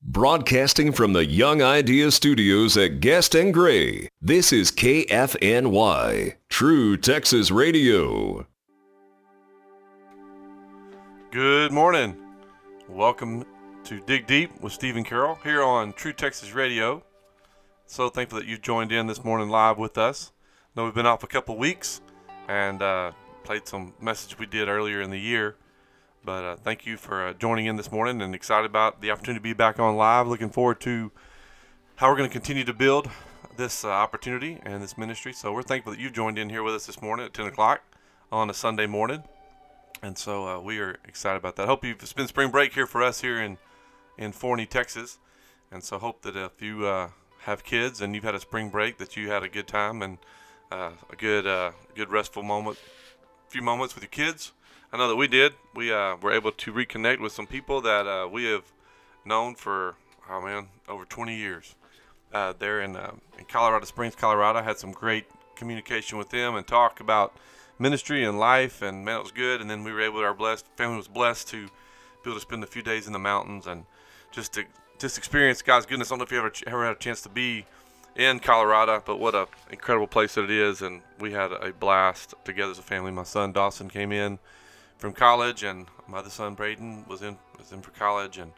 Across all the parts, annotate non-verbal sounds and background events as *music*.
Broadcasting from the Young Idea Studios at Guest and Gray, this is KFNY, True Texas Radio. Good morning. Welcome to Dig Deep with Stephen Carroll here on True Texas Radio. So thankful that you joined in this morning live with us. know we've been off a couple weeks and uh, played some message we did earlier in the year. But uh, thank you for uh, joining in this morning and excited about the opportunity to be back on live. Looking forward to how we're going to continue to build this uh, opportunity and this ministry. So we're thankful that you've joined in here with us this morning at 10 o'clock on a Sunday morning. And so uh, we are excited about that. Hope you've spent spring break here for us here in, in Forney, Texas. And so hope that if you uh, have kids and you've had a spring break, that you had a good time and uh, a good, good restful moment, few moments with your kids I know that we did. We uh, were able to reconnect with some people that uh, we have known for, oh man, over 20 years. Uh, there in, uh, in Colorado Springs, Colorado. I had some great communication with them and talk about ministry and life, and man, it was good. And then we were able, our blessed family was blessed to be able to spend a few days in the mountains and just to just experience God's goodness. I don't know if you ever ever had a chance to be in Colorado, but what a incredible place that it is. And we had a blast together as a family. My son Dawson came in from college, and my other son Braden was in was in for college, and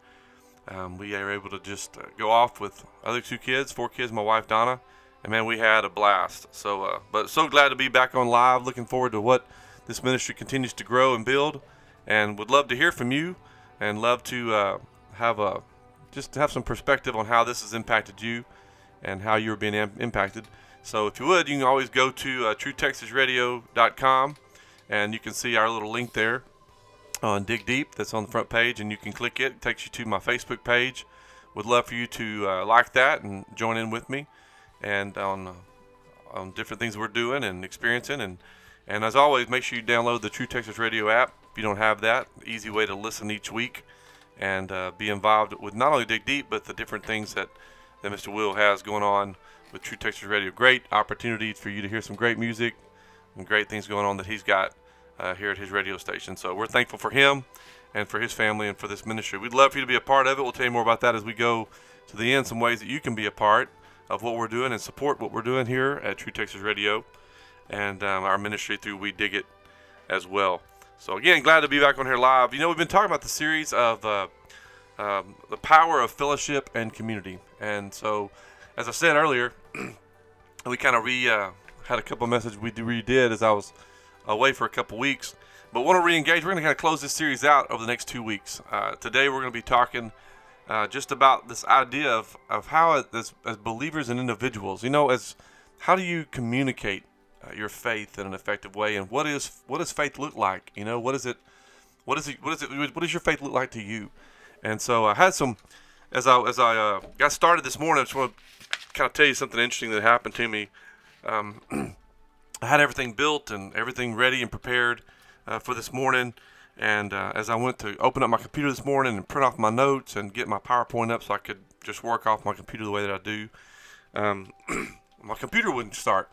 um, we were able to just uh, go off with other two kids, four kids, my wife Donna, and man, we had a blast. So, uh, but so glad to be back on live. Looking forward to what this ministry continues to grow and build, and would love to hear from you, and love to uh, have a just have some perspective on how this has impacted you, and how you're being am- impacted. So, if you would, you can always go to uh, TrueTexasRadio.com and you can see our little link there on Dig Deep that's on the front page, and you can click it. It takes you to my Facebook page. Would love for you to uh, like that and join in with me, and on uh, on different things we're doing and experiencing. And and as always, make sure you download the True Texas Radio app. If you don't have that, easy way to listen each week and uh, be involved with not only Dig Deep but the different things that that Mr. Will has going on with True Texas Radio. Great opportunity for you to hear some great music and great things going on that he's got uh, here at his radio station. So we're thankful for him and for his family and for this ministry. We'd love for you to be a part of it. We'll tell you more about that as we go to the end, some ways that you can be a part of what we're doing and support what we're doing here at True Texas Radio and um, our ministry through We Dig It as well. So again, glad to be back on here live. You know, we've been talking about the series of uh, um, the power of fellowship and community. And so, as I said earlier, *clears throat* we kind of re uh, had a couple of messages we redid as I was away for a couple weeks. But want to re-engage. We're going to kind of close this series out over the next two weeks. Uh, today we're going to be talking uh, just about this idea of, of how as, as believers and individuals, you know, as how do you communicate uh, your faith in an effective way, and what is what does faith look like? You know, what is it? What is it? What is it? What does your faith look like to you? And so I had some as I as I uh, got started this morning. I just want to kind of tell you something interesting that happened to me. Um, *clears throat* I had everything built and everything ready and prepared uh, for this morning. And uh, as I went to open up my computer this morning and print off my notes and get my PowerPoint up so I could just work off my computer the way that I do, um, *clears throat* my computer wouldn't start.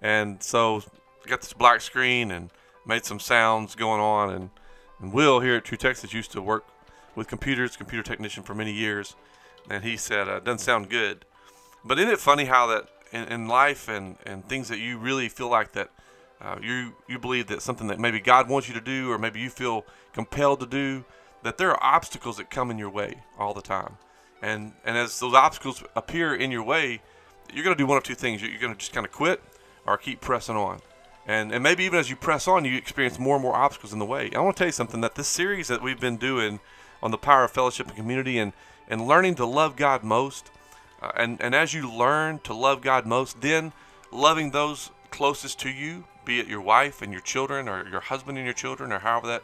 And so I got this black screen and made some sounds going on. And, and Will here at True Texas used to work with computers, computer technician for many years. And he said, uh, doesn't sound good. But isn't it funny how that in, in life and, and things that you really feel like that uh, you you believe that something that maybe God wants you to do or maybe you feel compelled to do that there are obstacles that come in your way all the time. And and as those obstacles appear in your way you're going to do one of two things. You're going to just kind of quit or keep pressing on. And and maybe even as you press on you experience more and more obstacles in the way. I want to tell you something that this series that we've been doing on the power of fellowship and community and and learning to love god most uh, and, and as you learn to love God most, then loving those closest to you, be it your wife and your children, or your husband and your children, or however that,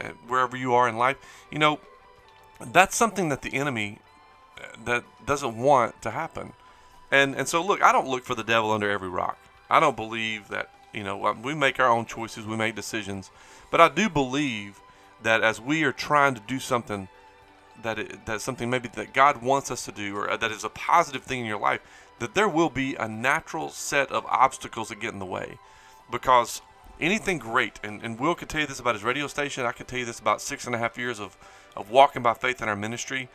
uh, wherever you are in life, you know, that's something that the enemy uh, that doesn't want to happen. And and so look, I don't look for the devil under every rock. I don't believe that you know we make our own choices, we make decisions, but I do believe that as we are trying to do something that it, that's something maybe that God wants us to do, or uh, that is a positive thing in your life, that there will be a natural set of obstacles that get in the way, because anything great, and, and Will could tell you this about his radio station. I could tell you this about six and a half years of, of walking by faith in our ministry.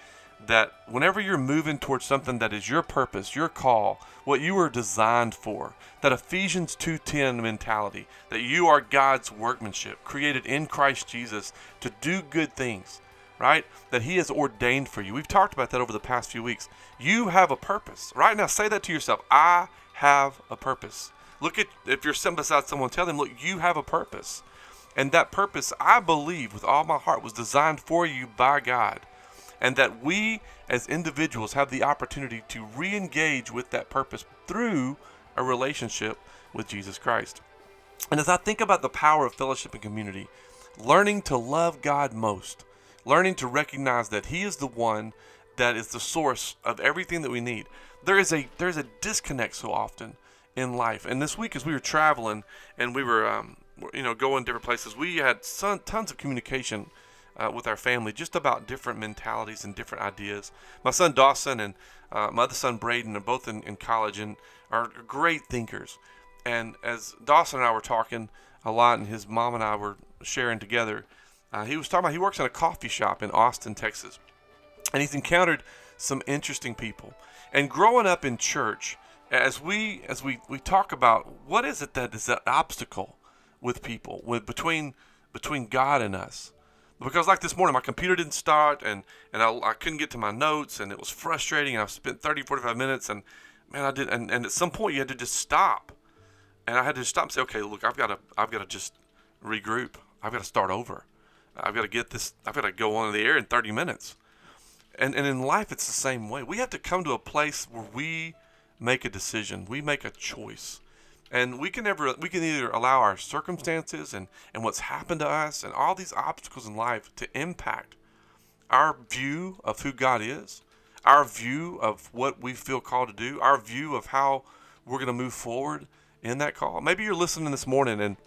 that whenever you're moving towards something that is your purpose, your call, what you were designed for, that Ephesians 2:10 mentality, that you are God's workmanship, created in Christ Jesus to do good things, right? That he has ordained for you. We've talked about that over the past few weeks. You have a purpose. Right now say that to yourself. I have a purpose. Look at if you're sitting beside someone, tell them, look, you have a purpose. And that purpose, I believe with all my heart, was designed for you by God and that we as individuals have the opportunity to re engage with that purpose through a relationship with Jesus Christ. And as I think about the power of fellowship and community, learning to love God most, learning to recognize that He is the one that is the source of everything that we need. There is a there's a disconnect so often in life. And this week, as we were traveling and we were, um, you know, going different places, we had son, tons of communication uh, with our family just about different mentalities and different ideas. My son Dawson and uh, my other son Braden are both in, in college and are great thinkers. And as Dawson and I were talking a lot, and his mom and I were sharing together, uh, he was talking about he works in a coffee shop in Austin, Texas, and he's encountered some interesting people. And growing up in church, as we as we, we talk about what is it that is an obstacle with people with between between God and us? Because like this morning my computer didn't start and and I, I couldn't get to my notes and it was frustrating and i spent 30 45 minutes and man i did and, and at some point you had to just stop. And i had to stop and say okay look i've got to i've got to just regroup. I've got to start over i've got to get this i've got to go on the air in 30 minutes. And and in life it's the same way. We have to come to a place where we make a decision we make a choice. And we can never we can either allow our circumstances and, and what's happened to us and all these obstacles in life to impact our view of who God is, our view of what we feel called to do, our view of how we're going to move forward in that call. Maybe you're listening this morning and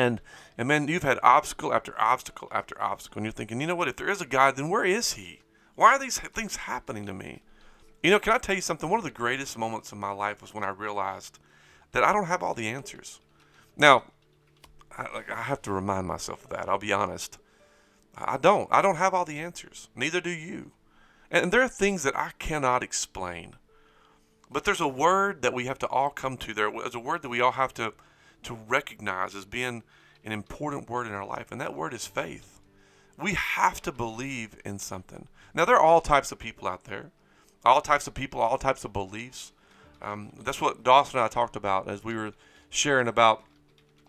and and man, you've had obstacle after obstacle after obstacle, and you're thinking, you know what? If there is a God, then where is He? Why are these things happening to me? You know, can I tell you something? One of the greatest moments in my life was when I realized that I don't have all the answers. Now, I, like, I have to remind myself of that. I'll be honest. I don't. I don't have all the answers. Neither do you. And there are things that I cannot explain. But there's a word that we have to all come to. There's a word that we all have to, to recognize as being an important word in our life, and that word is faith. We have to believe in something. Now, there are all types of people out there, all types of people, all types of beliefs. Um, that's what Dawson and I talked about as we were sharing about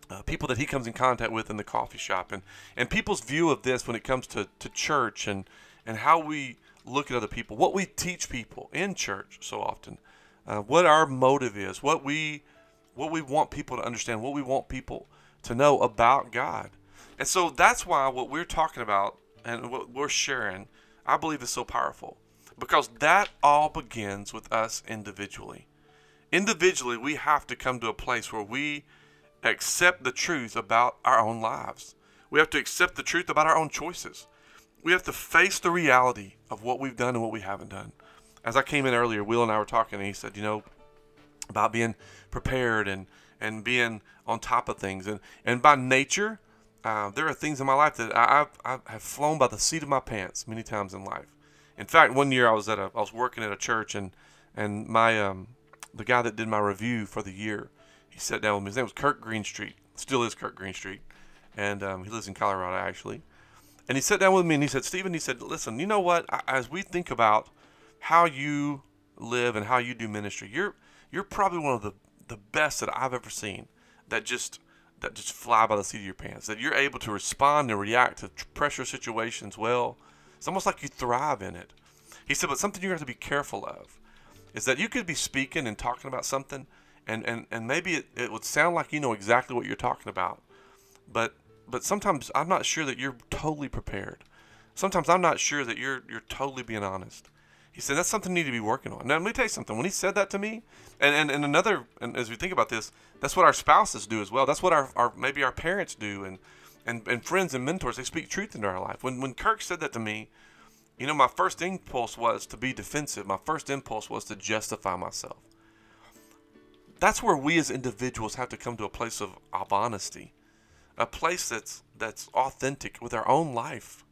uh, people that he comes in contact with in the coffee shop and, and people's view of this when it comes to, to church and, and how we look at other people, what we teach people in church so often, uh, what our motive is, what we what we want people to understand, what we want people to know about God. And so that's why what we're talking about and what we're sharing, I believe is so powerful because that all begins with us individually individually, we have to come to a place where we accept the truth about our own lives. We have to accept the truth about our own choices. We have to face the reality of what we've done and what we haven't done. As I came in earlier, Will and I were talking, and he said, you know, about being prepared and, and being on top of things. And, and by nature, uh, there are things in my life that I, I, I have flown by the seat of my pants many times in life. In fact, one year I was at a I was working at a church and and my um, the guy that did my review for the year, he sat down with me. His name was Kirk Greenstreet. Still is Kirk Greenstreet, and um, he lives in Colorado actually. And he sat down with me and he said, Stephen, he said, listen, you know what? As we think about how you live and how you do ministry, you're you're probably one of the the best that I've ever seen. That just that just fly by the seat of your pants. That you're able to respond and react to pressure situations well. It's almost like you thrive in it. He said, but something you have to be careful of is that you could be speaking and talking about something, and, and, and maybe it, it would sound like you know exactly what you're talking about, but but sometimes I'm not sure that you're totally prepared. Sometimes I'm not sure that you're you're totally being honest. He said that's something you need to be working on. Now let me tell you something. When he said that to me, and, and, and another, and as we think about this, that's what our spouses do as well. That's what our, our maybe our parents do, and, and and friends and mentors. They speak truth into our life. When when Kirk said that to me, you know, my first impulse was to be defensive. My first impulse was to justify myself. That's where we as individuals have to come to a place of, of honesty, a place that's that's authentic with our own life.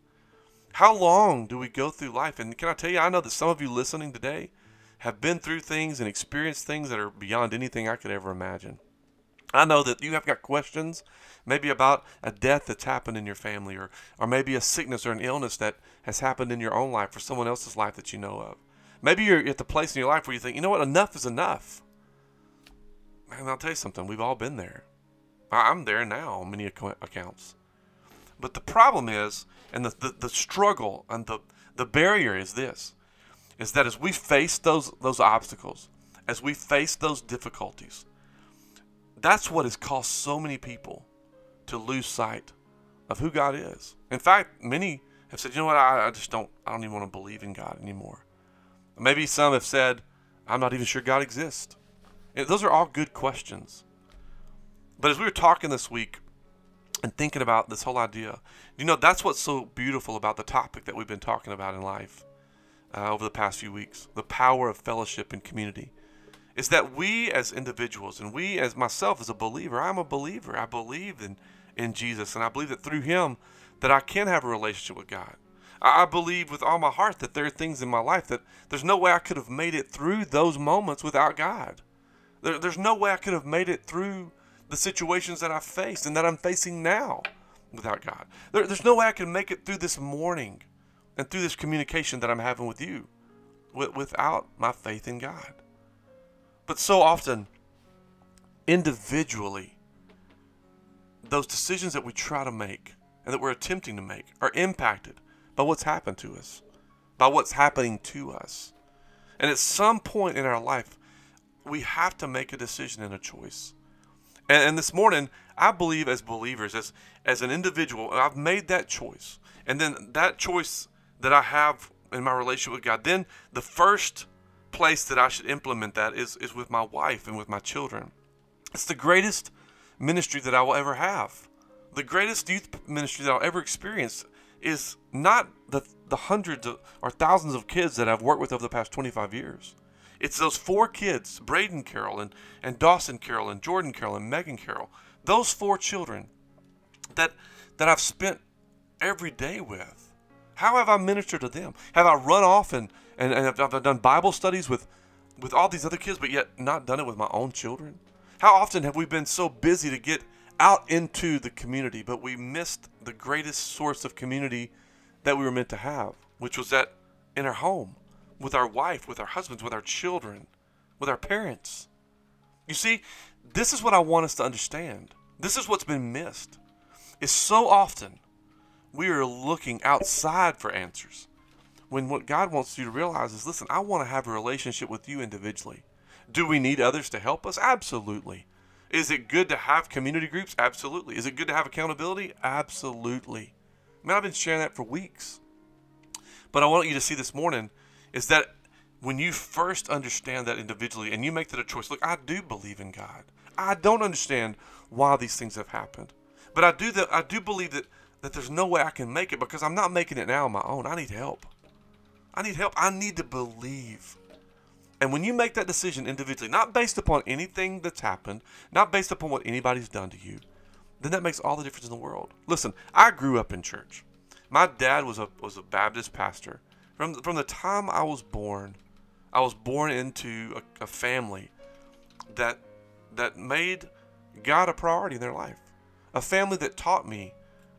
How long do we go through life? And can I tell you, I know that some of you listening today have been through things and experienced things that are beyond anything I could ever imagine. I know that you have got questions, maybe about a death that's happened in your family, or, or maybe a sickness or an illness that has happened in your own life or someone else's life that you know of. Maybe you're at the place in your life where you think, you know what, enough is enough. Man, I'll tell you something, we've all been there. I'm there now on many accounts. But the problem is, and the, the, the struggle and the, the barrier is this, is that as we face those, those obstacles, as we face those difficulties, that's what has caused so many people to lose sight of who God is. In fact, many have said, you know what, I, I just don't, I don't even want to believe in God anymore. Maybe some have said, I'm not even sure God exists. And those are all good questions. But as we were talking this week and thinking about this whole idea, you know, that's what's so beautiful about the topic that we've been talking about in life uh, over the past few weeks the power of fellowship and community. Is that we as individuals and we as myself as a believer, I'm a believer. I believe in, in Jesus and I believe that through him that I can have a relationship with God. I believe with all my heart that there are things in my life that there's no way I could have made it through those moments without God. There, there's no way I could have made it through the situations that I faced and that I'm facing now without God. There, there's no way I can make it through this morning and through this communication that I'm having with you without my faith in God. But so often, individually, those decisions that we try to make and that we're attempting to make are impacted by what's happened to us, by what's happening to us. And at some point in our life, we have to make a decision and a choice. And, and this morning, I believe as believers, as as an individual, I've made that choice. And then that choice that I have in my relationship with God, then the first place that I should implement that is, is with my wife and with my children. It's the greatest ministry that I will ever have. The greatest youth ministry that I'll ever experience is not the, the hundreds of, or thousands of kids that I've worked with over the past 25 years. It's those four kids, Braden Carroll and, and Dawson Carroll and Jordan Carroll and Megan Carroll, those four children that, that I've spent every day with. How have I ministered to them? Have I run off and, and, and have I done Bible studies with, with all these other kids, but yet not done it with my own children? How often have we been so busy to get out into the community, but we missed the greatest source of community that we were meant to have, which was that in our home with our wife, with our husbands, with our children, with our parents. You see, this is what I want us to understand. This is what's been missed. Is so often we are looking outside for answers when what God wants you to realize is listen, I want to have a relationship with you individually. Do we need others to help us? Absolutely. Is it good to have community groups? Absolutely. Is it good to have accountability? Absolutely. I mean, I've been sharing that for weeks. But I want you to see this morning is that when you first understand that individually and you make that a choice, look, I do believe in God. I don't understand why these things have happened. But I do that I do believe that that there's no way I can make it because I'm not making it now on my own. I need help. I need help. I need to believe. And when you make that decision individually, not based upon anything that's happened, not based upon what anybody's done to you, then that makes all the difference in the world. Listen, I grew up in church. My dad was a was a Baptist pastor. From from the time I was born, I was born into a, a family that that made God a priority in their life. A family that taught me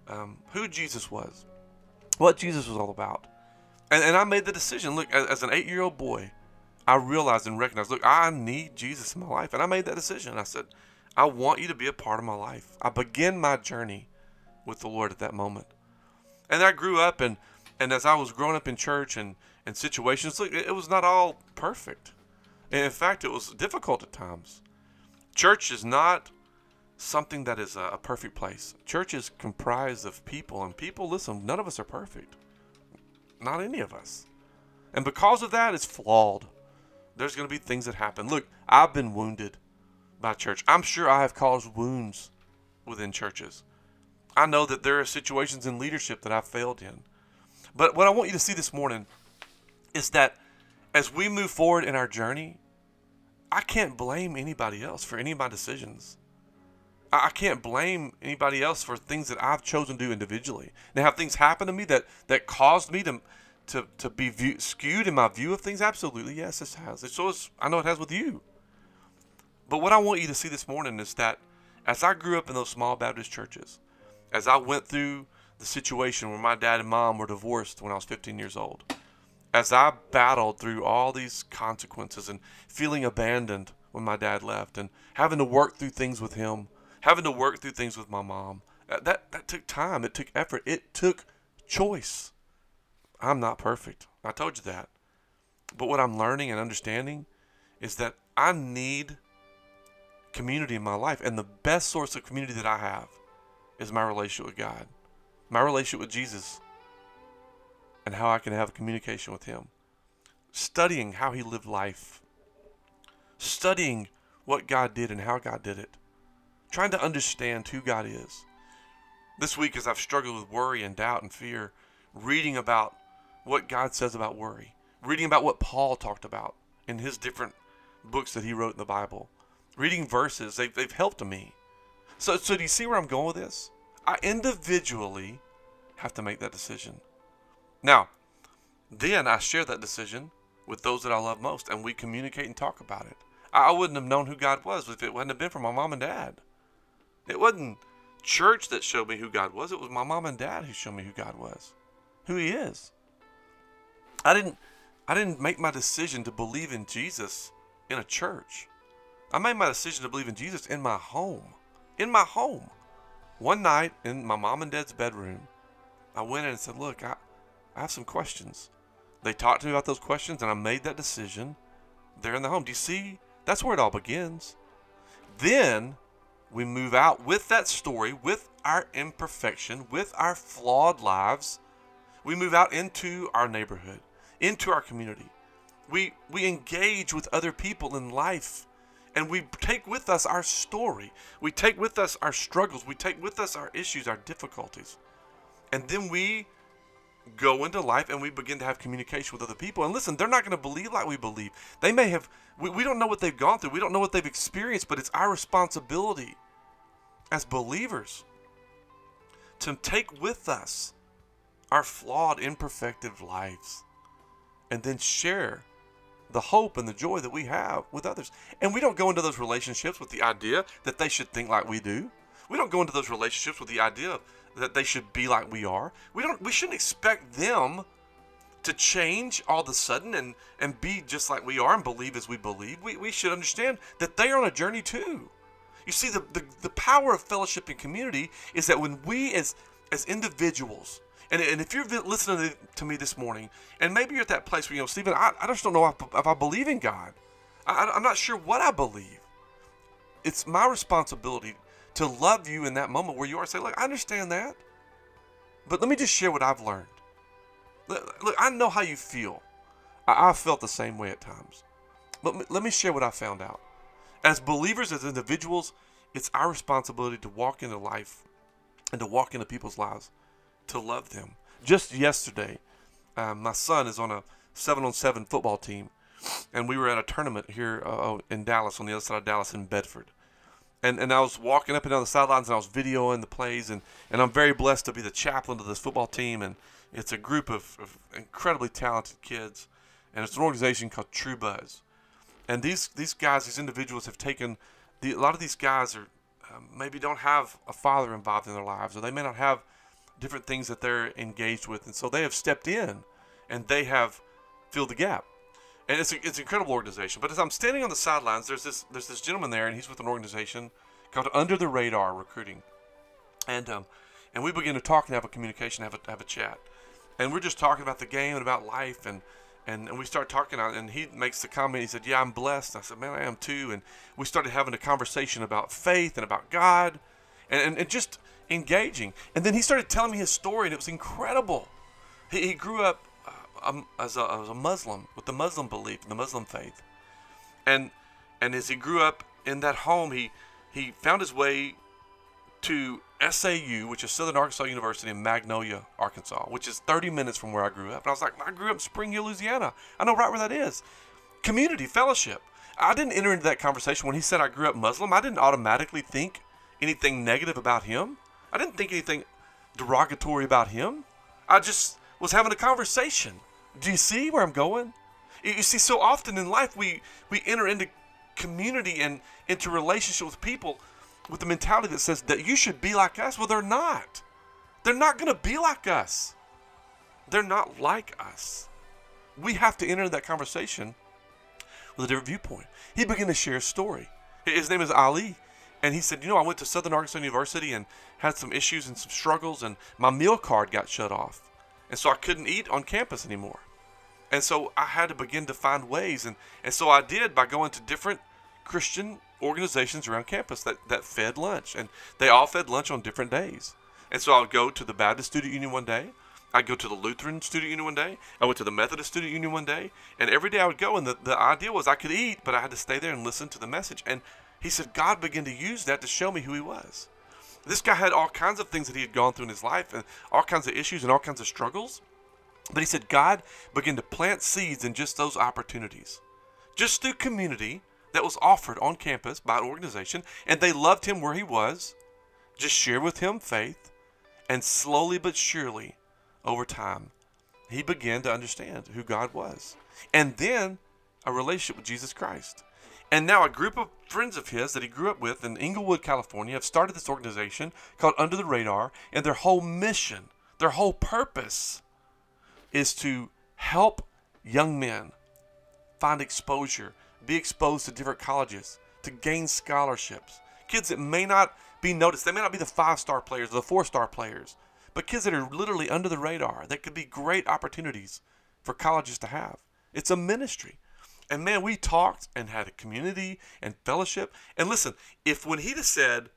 um, who Jesus was, what Jesus was all about. And, and I made the decision. Look, as, as an eight year old boy, I realized and recognized, look, I need Jesus in my life. And I made that decision. I said, I want you to be a part of my life. I began my journey with the Lord at that moment. And I grew up and and as I was growing up in church and, and situations, look, it was not all perfect. And in fact, it was difficult at times. Church is not something that is a, perfect place. Church is comprised of people, and people, listen, none of us are perfect. Not any of us. And because of that, it's flawed. There's going to be things that happen. Look, I've been wounded by church. I'm sure I have caused wounds within churches. I know that there are situations in leadership that I've failed in. But what I want you to see this morning is that as we move forward in our journey, I can't blame anybody else for any of my decisions. I, can't blame anybody else for things that I've chosen to do individually. Now, have things happened to me that that caused me to to, to be view, skewed in my view of things? Absolutely, yes, it has. It shows. I know it has with you. But what I want you to see this morning is that as I grew up in those small Baptist churches, as I went through the situation where my dad and mom were divorced when I was 15 years old, as I battled through all these consequences and feeling abandoned when my dad left and having to work through things with him, having to work through things with my mom, that, that, that took time. It took effort. It took choice. I'm not perfect. I told you that. But what I'm learning and understanding is that I need community in my life. And the best source of community that I have is my relationship with God, my relationship with Jesus, and how I can have a communication with Him. Studying how He lived life, studying what God did and how God did it, trying to understand who God is. This week, as I've struggled with worry and doubt and fear, reading about what God says about worry, reading about what Paul talked about in his different books that he wrote in the Bible, reading verses, they've, they've helped me. So, so do you see where I'm going with this? I individually have to make that decision. Now, then I share that decision with those that I love most, and we communicate and talk about it. I wouldn't have known who God was if it hadn't been for my mom and dad. It wasn't church that showed me who God was. It was my mom and dad who showed me who God was, who He is. I didn't, I didn't make my decision to believe in Jesus in a church. I made my decision to believe in Jesus in my home. In my home. One night in my mom and dad's bedroom, I went in and said, Look, I, I have some questions. They talked to me about those questions, and I made that decision there in the home. Do you see? That's where it all begins. Then we move out with that story, with our imperfection, with our flawed lives. We move out into our neighborhood, into our community. We, we engage with other people in life and we take with us our story. We take with us our struggles. We take with us our issues, our difficulties. And then we go into life and we begin to have communication with other people. And listen, they're not going to believe like we believe. They may have, we, we don't know what they've gone through, we don't know what they've experienced, but it's our responsibility as believers to take with us our flawed, imperfective lives and then share the hope and the joy that we have with others. And we don't go into those relationships with the idea that they should think like we do. We don't go into those relationships with the idea that they should be like we are. We don't we shouldn't expect them to change all of a sudden and, and be just like we are and believe as we believe. We, we should understand that they are on a journey too. You see, the, the, the power of fellowship and community is that when we as as individuals and, and if you're listening to me this morning, and maybe you're at that place where, you know, Stephen, I, I just don't know if, if I believe in God. I, I'm not sure what I believe. It's my responsibility to love you in that moment where you are. Say, look, I understand that. But let me just share what I've learned. Look, look I know how you feel. I, I felt the same way at times. But let me share what I found out. As believers, as individuals, it's our responsibility to walk into life and to walk into people's lives to love them. Just yesterday, um, my son is on a seven on seven football team, and we were at a tournament here uh, in Dallas, on the other side of Dallas, in Bedford. And, and I was walking up and down the sidelines and I was videoing the plays and, and I'm very blessed to be the chaplain to this football team and it's a group of, of incredibly talented kids and it's an organization called True Buzz. And these these guys, these individuals have taken the, a lot of these guys are um, maybe don't have a father involved in their lives or they may not have different things that they're engaged with. And so they have stepped in and they have filled the gap. And it's, a, it's an incredible organization. But as I'm standing on the sidelines, there's this there's this gentleman there, and he's with an organization called Under the Radar Recruiting, and um, and we begin to talk and have a communication, have a have a chat, and we're just talking about the game and about life, and and, and we start talking, and he makes the comment. He said, "Yeah, I'm blessed." I said, "Man, I am too." And we started having a conversation about faith and about God, and, and, and just engaging. And then he started telling me his story, and it was incredible. He, he grew up uh, um, as, a, as a Muslim with the Muslim belief, the Muslim faith, and and as he grew up in that home, he he found his way to SAU, which is Southern Arkansas University in Magnolia, Arkansas, which is 30 minutes from where I grew up. And I was like, I grew up in Spring Hill, Louisiana. I know right where that is. Community, fellowship. I didn't enter into that conversation when he said I grew up Muslim. I didn't automatically think anything negative about him. I didn't think anything derogatory about him. I just was having a conversation. Do you see where I'm going? You see, so often in life we we enter into community and into relationship with people with the mentality that says that you should be like us. Well, they're not. They're not going to be like us. They're not like us. We have to enter that conversation with a different viewpoint. He began to share a story. His name is Ali. And he said, You know, I went to Southern Arkansas University and had some issues and some struggles, and my meal card got shut off. And so I couldn't eat on campus anymore. And so I had to begin to find ways. And, and so I did by going to different Christian organizations around campus that, that fed lunch. And they all fed lunch on different days. And so I would go to the Baptist Student Union one day. I'd go to the Lutheran Student Union one day. I went to the Methodist Student Union one day. And every day I would go, and the, the idea was I could eat, but I had to stay there and listen to the message. And he said God began to use that to show me who he was. This guy had all kinds of things that he had gone through in his life, and all kinds of issues and all kinds of struggles. But he said God began to plant seeds in just those opportunities. Just through community that was offered on campus by an organization, and they loved him where he was, just shared with him faith, and slowly but surely, over time, he began to understand who God was. And then a relationship with Jesus Christ. And now a group of friends of his that he grew up with in Inglewood, California, have started this organization called Under the Radar, and their whole mission, their whole purpose is to help young men find exposure, be exposed to different colleges, to gain scholarships. Kids that may not be noticed, they may not be the five star players or the four star players, but kids that are literally under the radar that could be great opportunities for colleges to have. It's a ministry. And man, we talked and had a community and fellowship. And listen, if when he'd have said,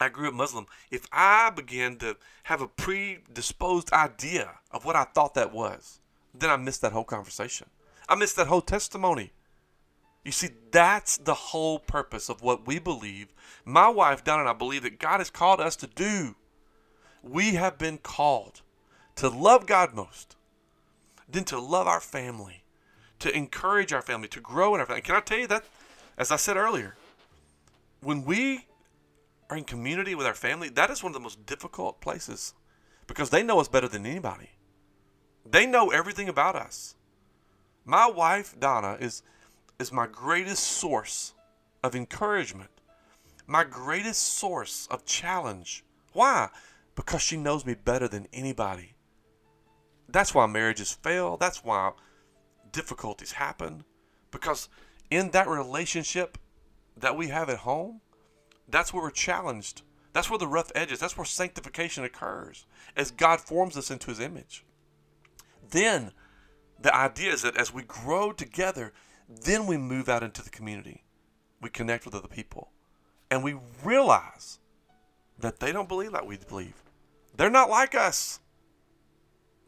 I grew up Muslim, if I began to have a predisposed idea of what I thought that was, then I missed that whole conversation. I missed that whole testimony. You see, that's the whole purpose of what we believe. My wife, Donna, and I believe that God has called us to do. We have been called to love God most, then to love our family, to encourage our family, to grow in our family. Can I tell you that, as I said earlier, when we are in community with our family, that is one of the most difficult places because they know us better than anybody. They know everything about us. My wife, Donna, is, is my greatest source of encouragement, my greatest source of challenge. Why? Because she knows me better than anybody. That's why marriages fail. That's why difficulties happen because in that relationship that we have at home, that's where we're challenged. That's where the rough edges, that's where sanctification occurs as God forms us into his image. Then the idea is that as we grow together, then we move out into the community. We connect with other people. And we realize that they don't believe like we believe. They're not like us.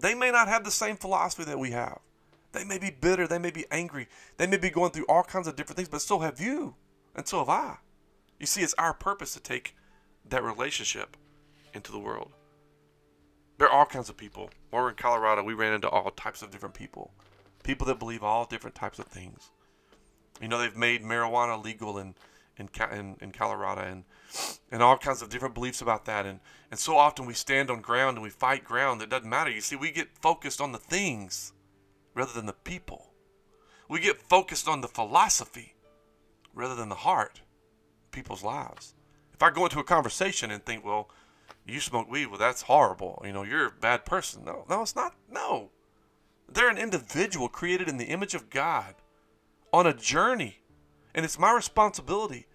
They may not have the same philosophy that we have. They may be bitter. They may be angry. They may be going through all kinds of different things, but so have you, and so have I. You see, it's our purpose to take that relationship into the world. There are all kinds of people. While we're in Colorado, we ran into all types of different people. People that believe all different types of things. You know, they've made marijuana legal in in, in, in Colorado and and all kinds of different beliefs about that. And, and so often we stand on ground and we fight ground that doesn't matter. You see, we get focused on the things rather than the people. We get focused on the philosophy rather than the heart, people's lives. If I go into a conversation and think, well, you smoke weed, well, that's horrible. You know, you're a bad person. No, no, it's not. No. They're an individual created in the image of God on a journey. And it's my responsibility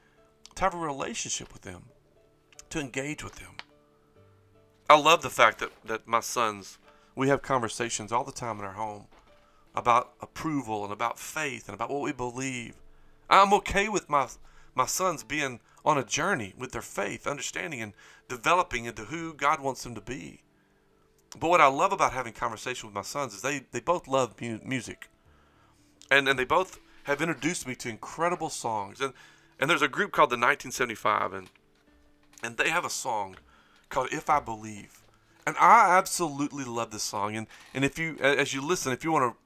to have a relationship with them, to engage with them. I love the fact that, that my sons, we have conversations all the time in our home about approval and about faith and about what we believe. I'm okay with my my sons being on a journey with their faith, understanding and developing into who God wants them to be. But what I love about having conversation with my sons is they, they both love mu- music. And, and they both have introduced me to incredible songs. And, and there's a group called the 1975, and, and they have a song called If I Believe. And I absolutely love this song. And, and if you, as you listen, if you want to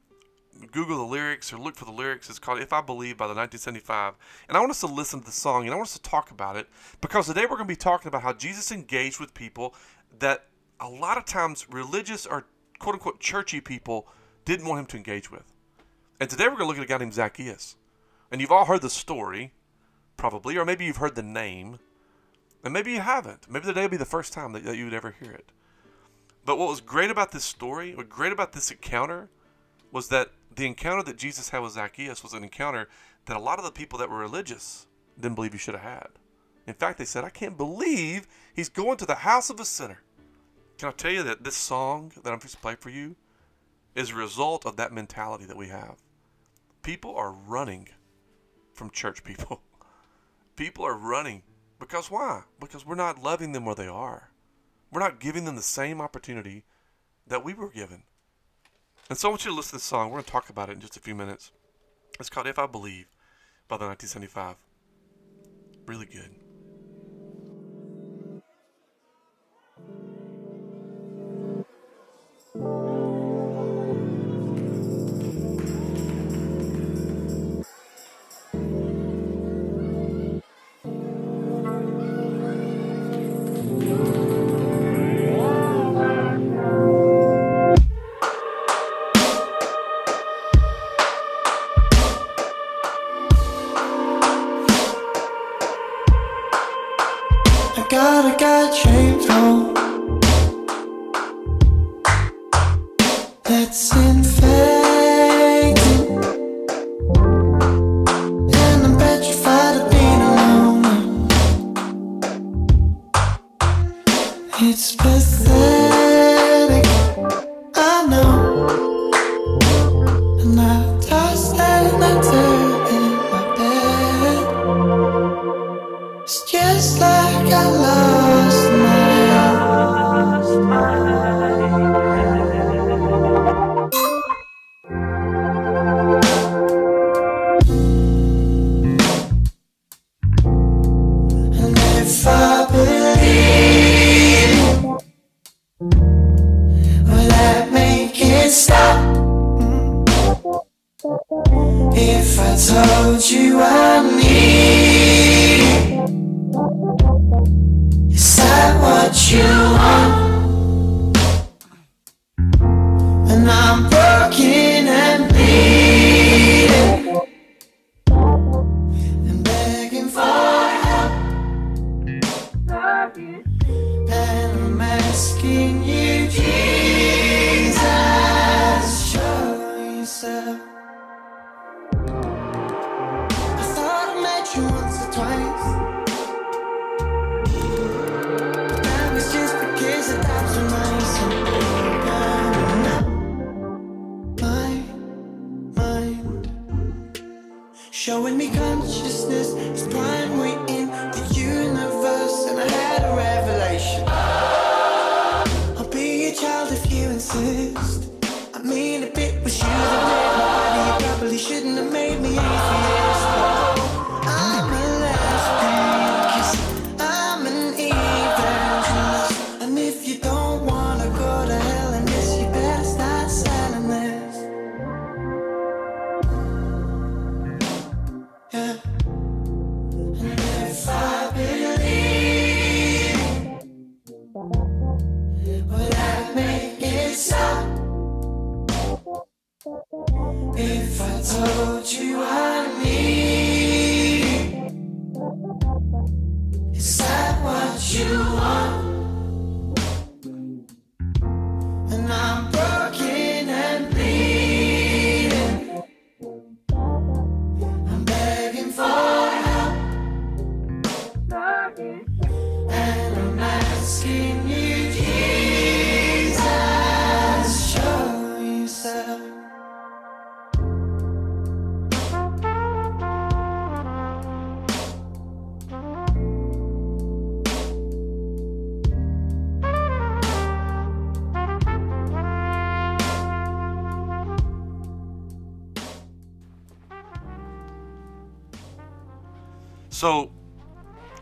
Google the lyrics or look for the lyrics. It's called If I Believe by the 1975. And I want us to listen to the song and I want us to talk about it because today we're going to be talking about how Jesus engaged with people that a lot of times religious or quote unquote churchy people didn't want him to engage with. And today we're going to look at a guy named Zacchaeus. And you've all heard the story, probably, or maybe you've heard the name, and maybe you haven't. Maybe today will be the first time that, that you would ever hear it. But what was great about this story, what great about this encounter, was that the encounter that Jesus had with Zacchaeus was an encounter that a lot of the people that were religious didn't believe he should have had. In fact, they said, I can't believe he's going to the house of a sinner. Can I tell you that this song that I'm going to play for you is a result of that mentality that we have? People are running from church people. *laughs* People are running because why? Because we're not loving them where they are. We're not giving them the same opportunity that we were given. And so I want you to listen to this song. We're going to talk about it in just a few minutes. It's called If I Believe by the 1975. Really good.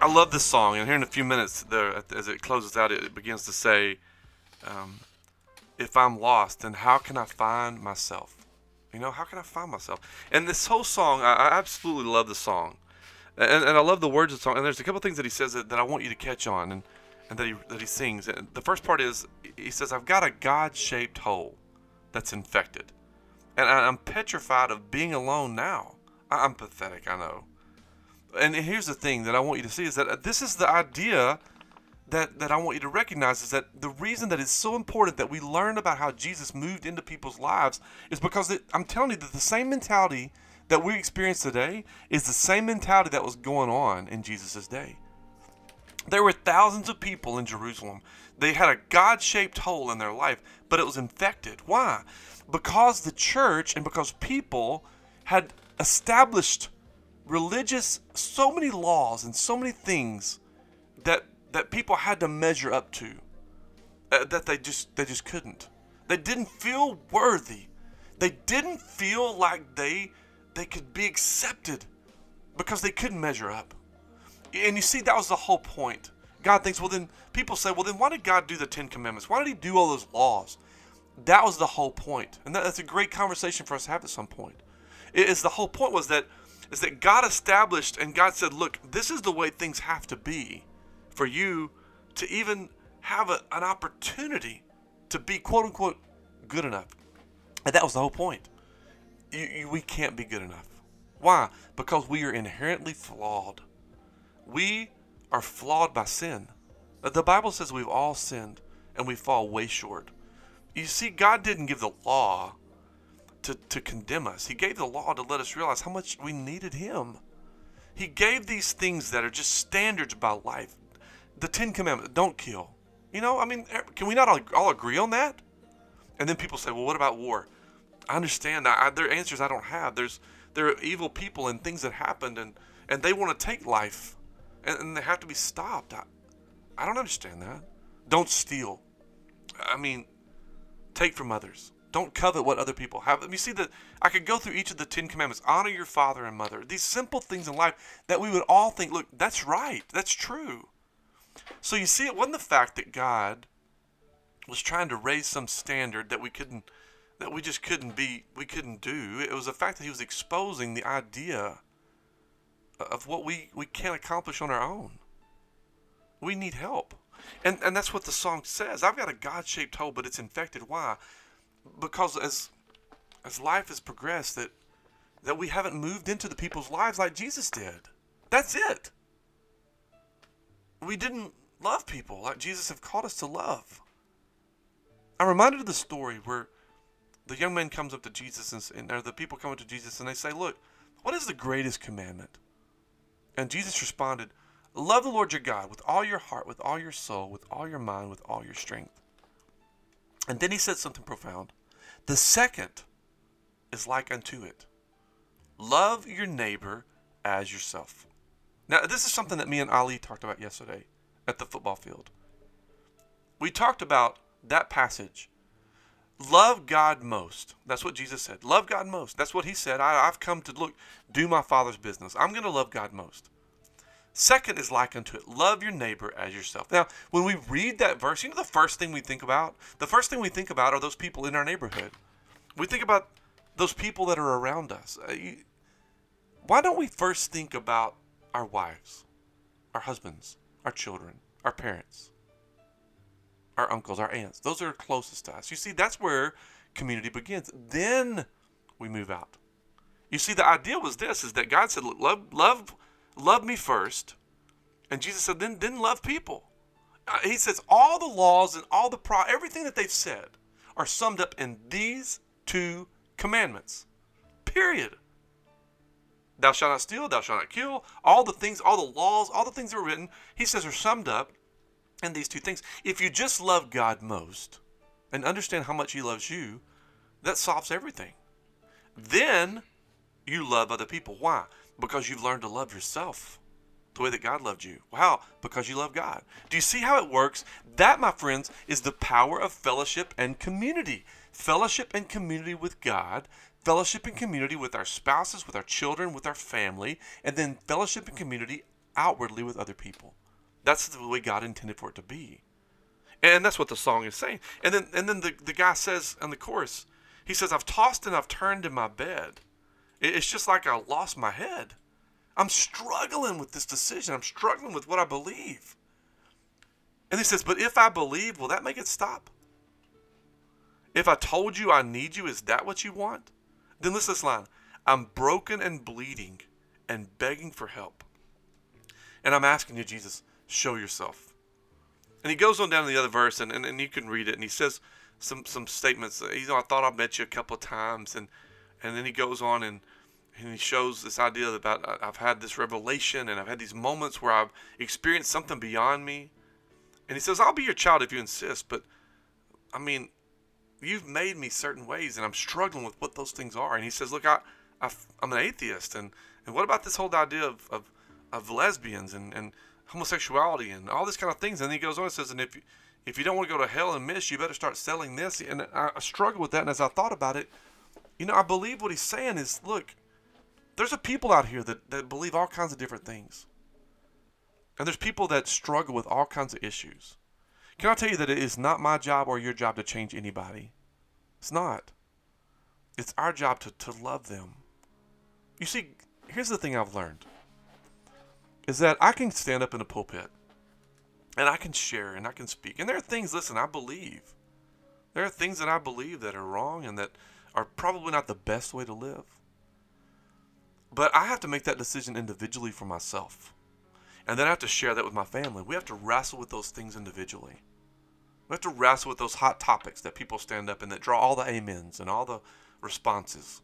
I love this song, and here in a few minutes, there as it closes out, it begins to say, um, "If I'm lost, then how can I find myself?" You know, how can I find myself? And this whole song, I, I absolutely love the song. And, and I love the words of the song. And there's a couple things that he says that, that I want you to catch on and, and that, he, that he sings. And the first part is he says, I've got a God shaped hole that's infected. And I, I'm petrified of being alone now. I, I'm pathetic, I know. And here's the thing that I want you to see is that uh, this is the idea that, that I want you to recognize is that the reason that it's so important that we learn about how Jesus moved into people's lives is because it, I'm telling you that the same mentality that we experience today is the same mentality that was going on in Jesus' day. There were thousands of people in Jerusalem. They had a God shaped hole in their life, but it was infected. Why? Because the church and because people had established religious, so many laws and so many things that that people had to measure up to uh, that they just they just couldn't. They didn't feel worthy. They didn't feel like they they could be accepted because they couldn't measure up. And you see that was the whole point. God thinks well then people say well then why did god do the 10 commandments? Why did he do all those laws? That was the whole point. And that, that's a great conversation for us to have at some point. It is the whole point was that is that god established and god said look this is the way things have to be for you to even have a, an opportunity to be quote unquote good enough. And that was the whole point. You, you, we can't be good enough. Why? Because we are inherently flawed. We are flawed by sin. The Bible says we've all sinned and we fall way short. You see, God didn't give the law to, to condemn us, He gave the law to let us realize how much we needed Him. He gave these things that are just standards about life the Ten Commandments, don't kill. You know, I mean, er, can we not all, agree on that? And then people say, well, what about war? I understand. I, I, there are answers I don't have. There's there are evil people and things that happened, and and they want to take life, and, and they have to be stopped. I, I don't understand that. Don't steal. I mean, take from others. Don't covet what other people have. You see that I could go through each of the Ten Commandments. Honor your father and mother. These simple things in life that we would all think, look, that's right. That's true. So you see, it wasn't the fact that God was trying to raise some standard that we couldn't, that we just couldn't be, we couldn't do. It was the fact that He was exposing the idea of what we, we can't accomplish on our own. We need help. And, and that's what the song says. I've got a God shaped hole, but it's infected. Why? Because as as life has progressed, that that we haven't moved into the people's lives like Jesus did. That's it we didn't love people like Jesus have called us to love. I'm reminded of the story where the young man comes up to Jesus and, and the people come up to Jesus and they say, "Look, what is the greatest commandment?" And Jesus responded, "Love the Lord your God with all your heart, with all your soul, with all your mind, with all your strength." And then he said something profound. The second is like unto it. Love your neighbor as yourself. Now, this is something that me and Ali talked about yesterday at the football field. We talked about that passage. Love God most. That's what Jesus said. Love God most. That's what he said. I, have come to look, do my Father's business. I'm going to love God most. Second is like unto it. Love your neighbor as yourself. Now, when we read that verse, you know the first thing we think about? The first thing we think about are those people in our neighborhood. We think about those people that are around us. Uh, why don't we first think about our wives, our husbands, our children, our parents, our uncles, our aunts. Those are closest to us. You see, that's where community begins. Then we move out. You see, the idea was this: is that God said, "Love, love, love me first. and Jesus said, "Then, then love people." Uh, he says all the laws and all the pro, everything that they've said, are summed up in these two commandments. Period thou shalt not steal, thou shalt not kill, all the things, all the laws, all the things that are written, he says are summed up in these two things. If you just love God most and understand how much he loves you, that solves everything. Then you love other people. Why? Because you've learned to love yourself the way that God loved you. How? Because you love God. Do you see how it works? That, my friends, is the power of fellowship and community. Fellowship and community with God fellowship and community with our spouses, with our children, with our family, and then fellowship and community outwardly with other people. That's the way God intended for it to be. And that's what the song is saying. And then and then the, the guy says in the chorus, He says, I've tossed and I've turned in my bed. It's just like I lost my head. I'm struggling with this decision. I'm struggling with what I believe. And he says, But if I believe, will that make it stop? If I told you I need you, is that what you want? Then listen to this line I'm broken and bleeding and begging for help. And I'm asking you, Jesus, show yourself. And he goes on down to the other verse, and, and, and you can read it, and he says some some statements. You know, I thought I met you a couple of times, and and then he goes on and and he shows this idea about I've had this revelation, and I've had these moments where I've experienced something beyond me. And he says, I'll be your child if you insist, but I mean, you've made me certain ways, and I'm struggling with what those things are. And he says, Look, I, I am an atheist, and and what about this whole idea of of, of lesbians and and homosexuality and all this kind of things. And he goes on and says, and if you, if you don't want to go to hell and miss, you better start selling this. And I, I struggle with that. And as I thought about it, you know, I believe what he's saying is, look, there's a people out here that, that believe all kinds of different things. And there's people that struggle with all kinds of issues. Can I tell you that it is not my job or your job to change anybody? It's not. It's our job to, to love them. You see, here's the thing I've learned is that I can stand up in a pulpit and I can share and I can speak. And there are things, listen, I believe. There are things that I believe that are wrong and that are probably not the best way to live. But I have to make that decision individually for myself. And then I have to share that with my family. We have to wrestle with those things individually. We have to wrestle with those hot topics that people stand up and that draw all the amens and all the responses.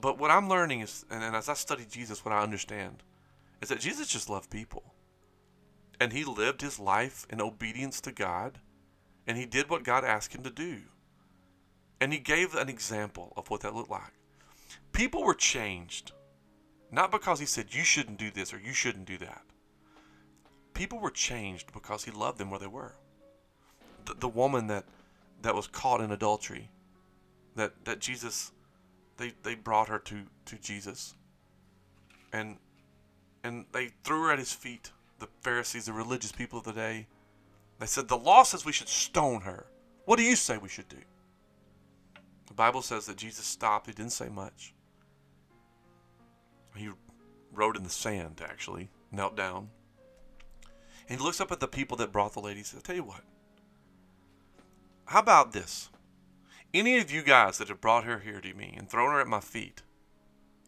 But what I'm learning is, and as I study Jesus, what I understand is that Jesus just loved people. And he lived his life in obedience to God, and he did what God asked him to do. And he gave an example of what that looked like. People were changed, not because he said, you shouldn't do this or you shouldn't do that. People were changed because he loved them where they were. The, the woman that, that was caught in adultery, that, that Jesus, they, they brought her to, to Jesus. And and they threw her at his feet, the Pharisees, the religious people of the day. They said, The law says we should stone her. What do you say we should do? The Bible says that Jesus stopped. He didn't say much. He wrote in the sand, actually, knelt down. And he looks up at the people that brought the lady. He says, Tell you what, how about this? Any of you guys that have brought her here to me and thrown her at my feet,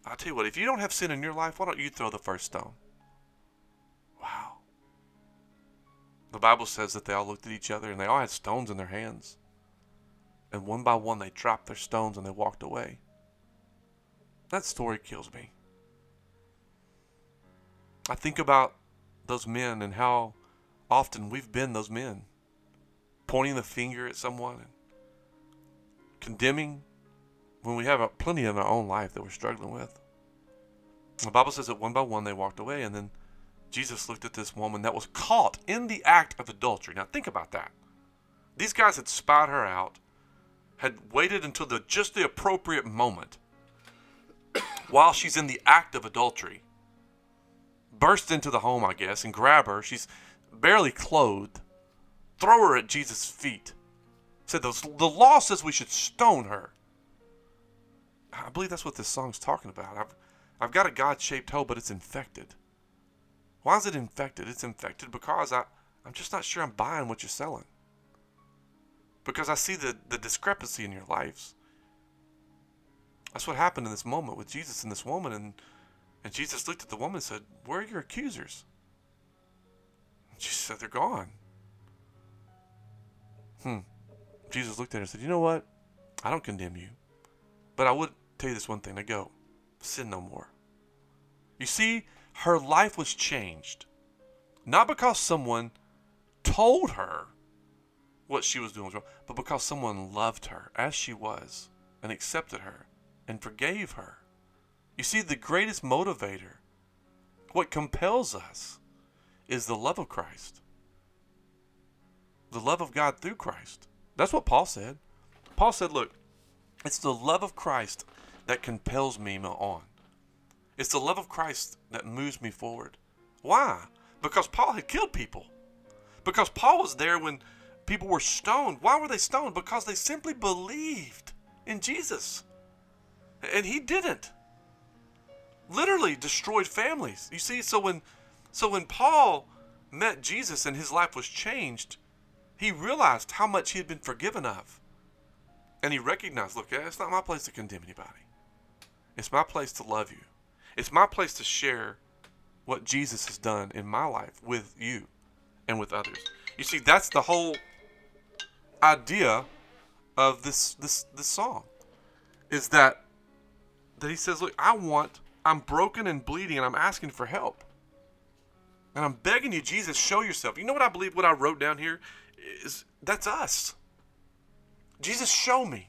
I'll tell you what, if you don't have sin in your life, why don't you throw the first stone? Wow. The Bible says that they all looked at each other and they all had stones in their hands. And one by one they dropped their stones and they walked away. That story kills me. I think about those men and how often we've been those men, pointing the finger at someone and condemning when we have plenty in our own life that we're struggling with. The Bible says that one by one they walked away, and then Jesus looked at this woman that was caught in the act of adultery. Now think about that. These guys had spied her out, had waited until the just the appropriate moment *coughs* while she's in the act of adultery. Burst into the home, I guess, and grab her. She's barely clothed. Throw her at Jesus' feet. Said the law says we should stone her. I believe that's what this song's talking about. I've, I've got a God shaped hole, but it's infected. Why is it infected? It's infected because I, I'm just not sure I'm buying what you're selling. Because I see the, the discrepancy in your lives. That's what happened in this moment with Jesus and this woman. And, and Jesus looked at the woman and said, Where are your accusers? And she said, They're gone. Hmm. Jesus looked at her and said, You know what? I don't condemn you. But I would tell you this one thing to go sin no more. You see, her life was changed. Not because someone told her what she was doing was wrong, but because someone loved her as she was and accepted her and forgave her. You see, the greatest motivator, what compels us, is the love of Christ. The love of God through Christ. That's what Paul said. Paul said, Look, it's the love of Christ that compels me on. It's the love of Christ that moves me forward. Why? Because Paul had killed people. Because Paul was there when people were stoned. Why were they stoned? Because they simply believed in Jesus. And he didn't. Literally destroyed families. You see, so when so when Paul met Jesus and his life was changed, he realized how much he had been forgiven of. And he recognized, look, it's not my place to condemn anybody. It's my place to love you. It's my place to share what Jesus has done in my life with you and with others. You see, that's the whole idea of this this this song. Is that that he says, look, I want I'm broken and bleeding and I'm asking for help. And I'm begging you, Jesus, show yourself. You know what I believe what I wrote down here is that's us. Jesus, show me.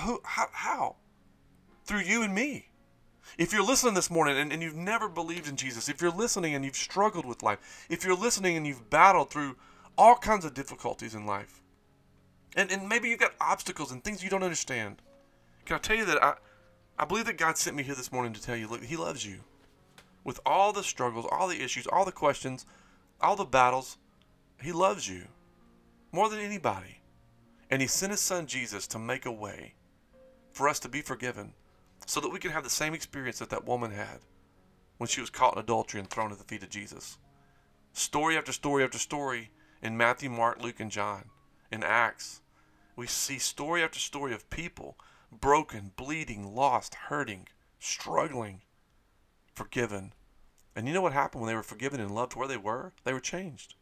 Who how, how? Through you and me. If you're listening this morning and, and you've never believed in Jesus, if you're listening and you've struggled with life, if you're listening and you've battled through all kinds of difficulties in life, and, and maybe you've got obstacles and things you don't understand, can I tell you that I, I believe that God sent me here this morning to tell you, look, He loves you. With all the struggles, all the issues, all the questions, all the battles, He loves you more than anybody. And He sent His Son Jesus to make a way for us to be forgiven so that we can have the same experience that that woman had when she was caught in adultery and thrown at the feet of Jesus. Story after story after story in Matthew, Mark, Luke, and John, in Acts, we see story after story of people broken, bleeding, lost, hurting, struggling, forgiven. And you know what happened when they were forgiven and loved where they were? They were changed.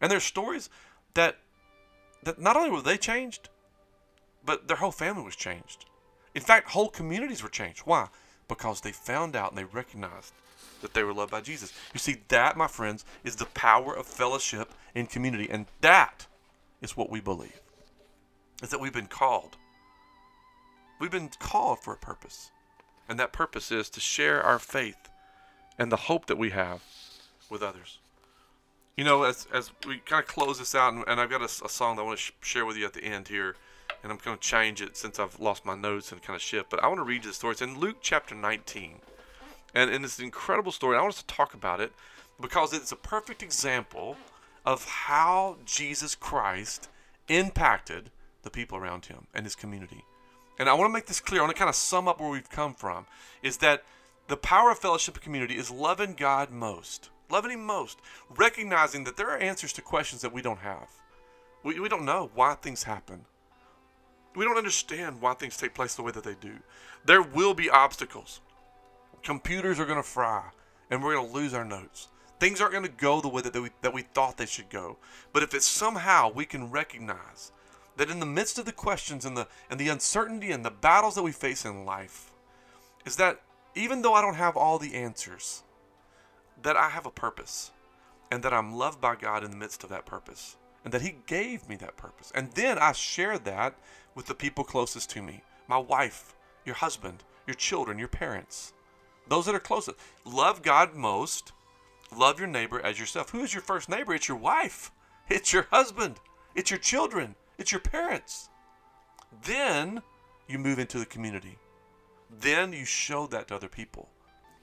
And there's stories that that not only were they changed, but their whole family was changed. In fact, whole communities were changed. Why? Because they found out and they recognized that they were loved by Jesus. You see, that, my friends, is the power of fellowship in community. And that is what we believe. Is that we've been called. We've been called for a purpose. And that purpose is to share our faith and the hope that we have with others. You know, as, as we kind of close this out, and, and I've got a, a, song that I want to sh- share with you at the end here and I'm going to change it since I've lost my notes and kind of shift. But I want to read you the story. It's in Luke chapter 19. And, and it's an incredible story. I want us to talk about it because it's a perfect example of how Jesus Christ impacted the people around him and his community. And I want to make this clear. I want to kind of sum up where we've come from. Is that the power of fellowship community is loving God most, loving Him most, recognizing that there are answers to questions that we don't have. We, we don't know why things happen we don't understand why things take place the way that they do. There will be obstacles. Computers are going to fry, and we're going to lose our notes. Things aren't going to go the way that we, that we thought they should go. But if it's somehow we can recognize that in the midst of the questions and the and the uncertainty and the battles that we face in life, is that even though I don't have all the answers, that I have a purpose, and that I'm loved by God in the midst of that purpose, and that He gave me that purpose, and then I share that with the people closest to me my wife, your husband, your children, your parents, those that are closest. Love God most, love your neighbor as yourself. Who is your first neighbor? It's your wife, it's your husband, it's your children, it's your parents. Then you move into the community. Then you show that to other people.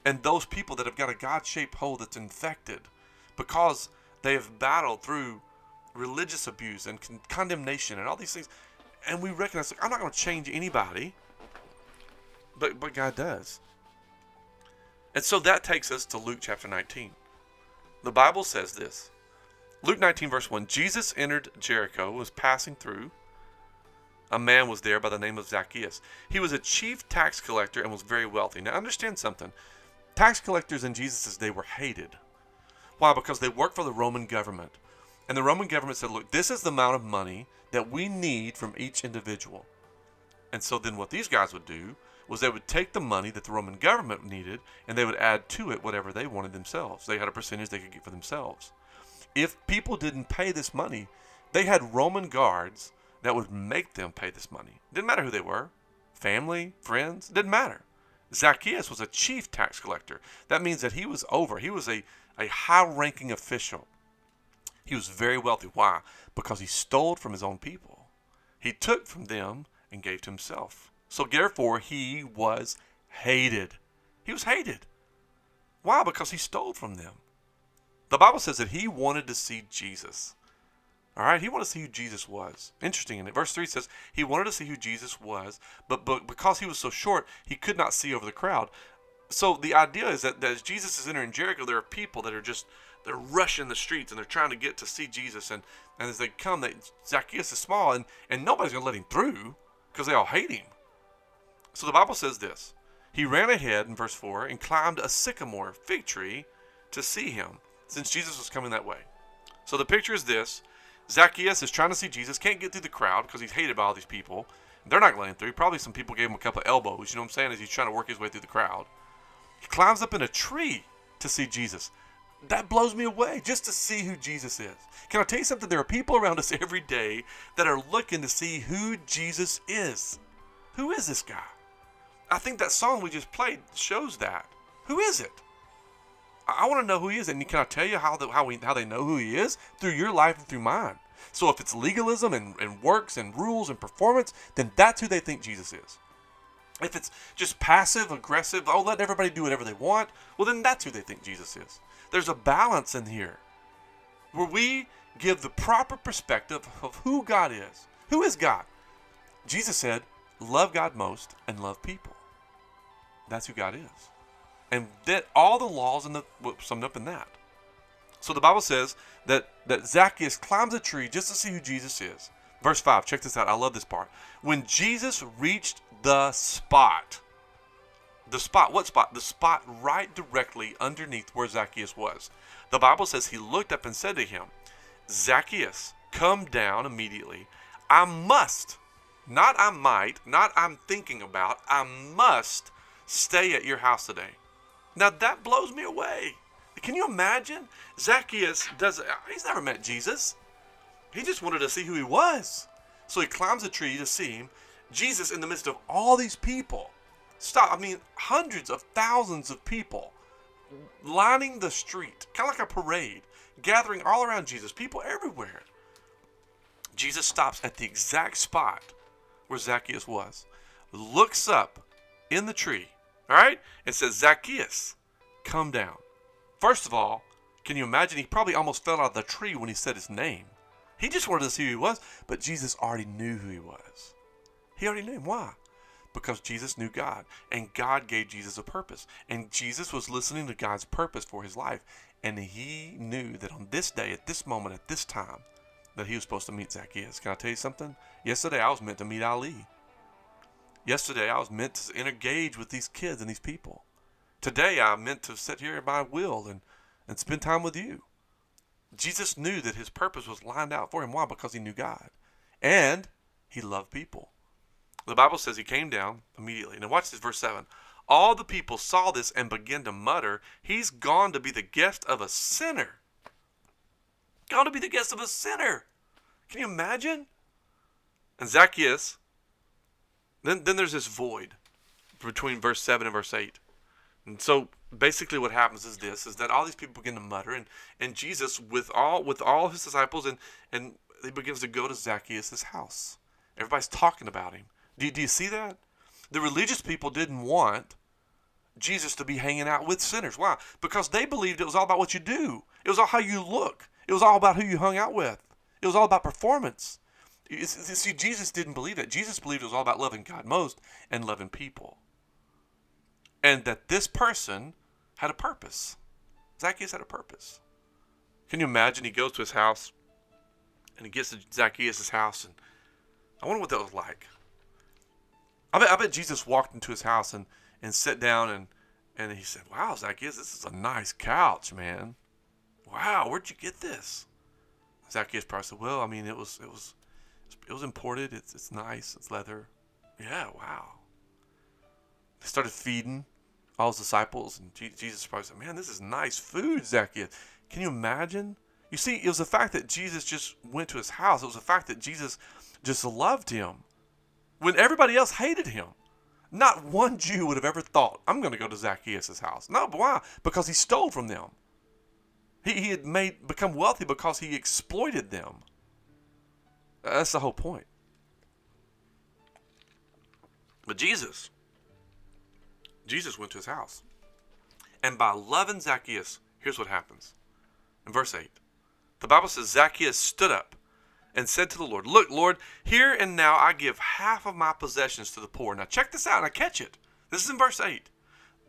And those people that have got a God shaped hole that's infected because they have battled through religious abuse and con- condemnation and all these things and we recognize like, I'm not going to change anybody, but but God does. And so that takes us to Luke chapter 19. The Bible says this. Luke 19 verse 1, Jesus entered Jericho, was passing through. A man was there by the name of Zacchaeus. He was a chief tax collector and was very wealthy. Now understand something. Tax collectors in Jesus' day were hated. Why? Because they worked for the Roman government. And the Roman government said, look, this is the amount of money that we need from each individual. And so then what these guys would do was they would take the money that the Roman government needed and they would add to it whatever they wanted themselves. They had a percentage they could get for themselves. If people didn't pay this money, they had Roman guards that would make them pay this money. Didn't matter who they were family, friends, didn't matter. Zacchaeus was a chief tax collector. That means that he was over, he was a, a high ranking official. He was very wealthy. Why? Because he stole from his own people. He took from them and gave to himself. So therefore, he was hated. He was hated. Why? Because he stole from them. The Bible says that he wanted to see Jesus. All right, he wanted to see who Jesus was. Interesting, in it? verse three says he wanted to see who Jesus was, but, but because he was so short, he could not see over the crowd. So the idea is that, that as Jesus is entering Jericho, there are people that are just they're rushing the streets and they're trying to get to see Jesus, and, and as they come, they, Zacchaeus is small, and, and nobody's gonna let him through because they all hate him. So the Bible says this: He ran ahead in verse four and climbed a sycamore fig tree to see him, since Jesus was coming that way. So the picture is this Zacchaeus is trying to see Jesus, can't get through the crowd because he's hated by all these people. They're not letting through. Probably some people gave him a couple of elbows, you know what I'm saying, as he's trying to work his way through the crowd. He climbs up in a tree to see Jesus. That blows me away just to see who Jesus is. Can I tell you something? There are people around us *laughs* every day that are looking to see who Jesus is. Who is this guy? I think that song we just played shows that. Who is it? I, want to know who he is, and can I tell you how the, how we how they know who he is through your life and through mine. So if it's legalism and, and works and rules and performance, then that's who they think Jesus is. If it's just passive, aggressive, oh, let everybody do whatever they want, well, then that's who they think Jesus is. There's a balance in here where we give the proper perspective of who God is. Who is God? Jesus said, love God most and love people. That's who God is. And that all the laws in the summed up in that. So the Bible says that, that Zacchaeus climbs a tree just to see who Jesus is. Verse 5, check this out. I love this part. When Jesus reached the spot, the spot, what spot? The spot right directly underneath where Zacchaeus was. The Bible says he looked up and said to him, Zacchaeus, come down immediately. I must, not I might, not I'm thinking about, I must stay at your house today. Now that blows me away. Can you imagine? Zacchaeus does he's never met Jesus. He just wanted to see who he was. So he climbs a tree to see him. Jesus in the midst of all these people. Stop. I mean, hundreds of thousands of people lining the street, kind of like a parade, gathering all around Jesus, people everywhere. Jesus stops at the exact spot where Zacchaeus was, looks up in the tree, all right? It says, Zacchaeus, come down. First of all, can you imagine? He probably almost fell out of the tree when he said his name. He just wanted to see who he was, but Jesus already knew who he was. He already knew him. Why? Because Jesus knew God, and God gave Jesus a purpose. And Jesus was listening to God's purpose for his life, and he knew that on this day, at this moment, at this time, that he was supposed to meet Zacchaeus. Can I tell you something? Yesterday, I was meant to meet Ali. Yesterday, I was meant to engage with these kids and these people. Today, I meant to sit here at my will and, and spend time with you. Jesus knew that his purpose was lined out for him. Why? Because he knew God. And he loved people. The Bible says he came down immediately. Now, watch this, verse 7. All the people saw this and began to mutter, He's gone to be the guest of a sinner. Gone to be the guest of a sinner. Can you imagine? And Zacchaeus then, then there's this void between verse 7 and verse 8. And so basically what happens is this is that all these people begin to mutter and, and Jesus with all with all his disciples and and he begins to go to Zacchaeus' house. Everybody's talking about him. Do, do you see that? The religious people didn't want Jesus to be hanging out with sinners. Why? Because they believed it was all about what you do. It was all how you look. It was all about who you hung out with. It was all about performance. See, Jesus didn't believe that. Jesus believed it was all about loving God most and loving people. And that this person had a purpose. Zacchaeus had a purpose. Can you imagine? He goes to his house and he gets to Zacchaeus' house, and I wonder what that was like. I bet, I bet Jesus walked into his house and, and sat down and, and he said, Wow, Zacchaeus, this is a nice couch, man. Wow, where'd you get this? Zacchaeus probably said, Well, I mean, it was it was it was imported. It's it's nice. It's leather. Yeah, wow. They started feeding all his disciples, and Jesus probably said, "Man, this is nice food, Zacchaeus." Can you imagine? You see, it was the fact that Jesus just went to his house. It was the fact that Jesus just loved him when everybody else hated him. Not one Jew would have ever thought, I'm going to go to Zacchaeus' house. No, why? Because he stole from them. He, he had made become wealthy because he exploited them. That's the whole point. But Jesus, Jesus went to his house. And by loving Zacchaeus, here's what happens. In verse 8, the Bible says Zacchaeus stood up, and said to the Lord, Look, Lord, here and now I give half of my possessions to the poor. Now check this out. I catch it. This is in verse 8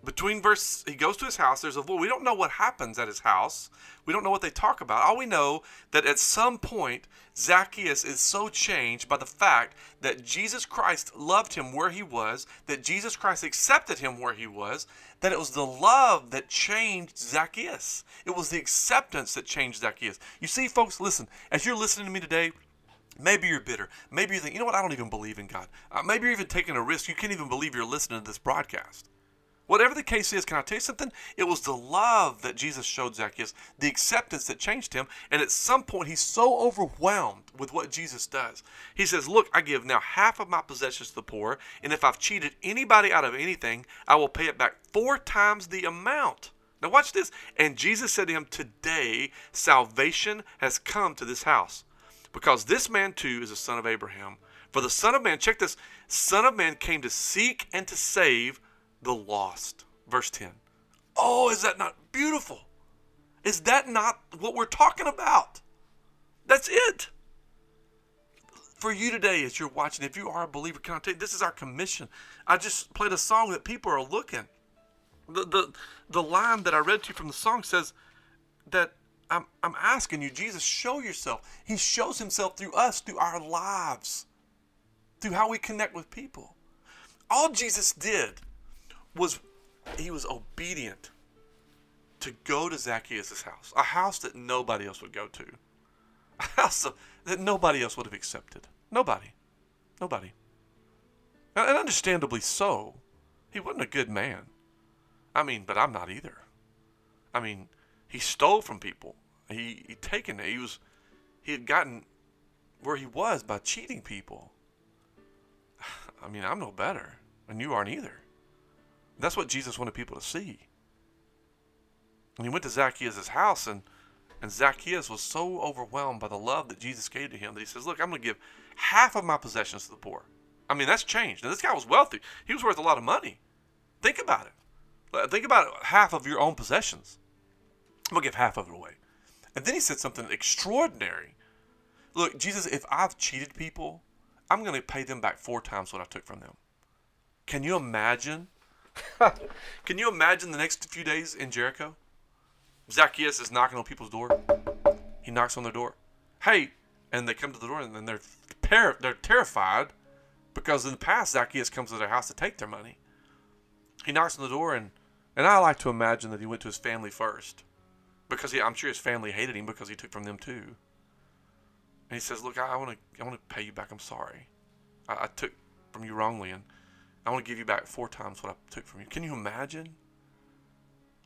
between verse he goes to his house there's a we don't know what happens at his house we don't know what they talk about all we know that at some point zacchaeus is so changed by the fact that jesus christ loved him where he was that jesus christ accepted him where he was that it was the love that changed zacchaeus it was the acceptance that changed zacchaeus you see folks listen as you're listening to me today Maybe you're bitter. Maybe you think, you know what, I don't even believe in God. Uh, maybe you're even taking a risk. You can't even believe you're listening to this broadcast. Whatever the case is, can I tell you something? It was the love that Jesus showed Zacchaeus, the acceptance that changed him. And at some point, he's so overwhelmed with what Jesus does. He says, Look, I give now half of my possessions to the poor, and if I've cheated anybody out of anything, I will pay it back four times the amount. Now, watch this. And Jesus said to him, Today salvation has come to this house, because this man too is a son of Abraham. For the Son of Man, check this, Son of Man came to seek and to save the lost. Verse 10. Oh, is that not beautiful? Is that not what we're talking about? That's it. For you today, as you're watching, if you are a believer, can I tell you, this is our commission. I just played a song that people are looking. The, the, the line that I read to you from the song says that I'm, I'm asking you, Jesus, show yourself. He shows himself through us, through our lives, through how we connect with people. All Jesus did was he was obedient to go to Zacchaeus' house, a house that nobody else would go to, a house that nobody else would have accepted. Nobody. Nobody. And understandably so. He wasn't a good man. I mean, but I'm not either. I mean, he stole from people. He he taken it. He was he had gotten where he was by cheating people. *sighs* I mean, I'm no better, and you aren't either. That's what Jesus wanted people to see. And he went to Zacchaeus' house, and, and Zacchaeus was so overwhelmed by the love that Jesus gave to him that he says, Look, I'm going to give half of my possessions to the poor. I mean, that's changed. Now, this guy was wealthy, he was worth a lot of money. Think about it. Think about half of your own possessions. I'm going to give half of it away. And then he said something extraordinary. Look, Jesus, if I've cheated people, I'm going to pay them back four times what I took from them. Can you imagine *laughs* Can you imagine the next few days in Jericho? Zacchaeus is knocking on people's door. He knocks on their door. Hey, and they come to the door and then they're ter- they're terrified because in the past Zacchaeus comes to their house to take their money. He knocks on the door and and I like to imagine that he went to his family first because he, I'm sure his family hated him because he took from them too. And he says, "Look, I want to I want to pay you back. I'm sorry. I, I took from you wrongly and." I want to give you back four times what I took from you. Can you imagine?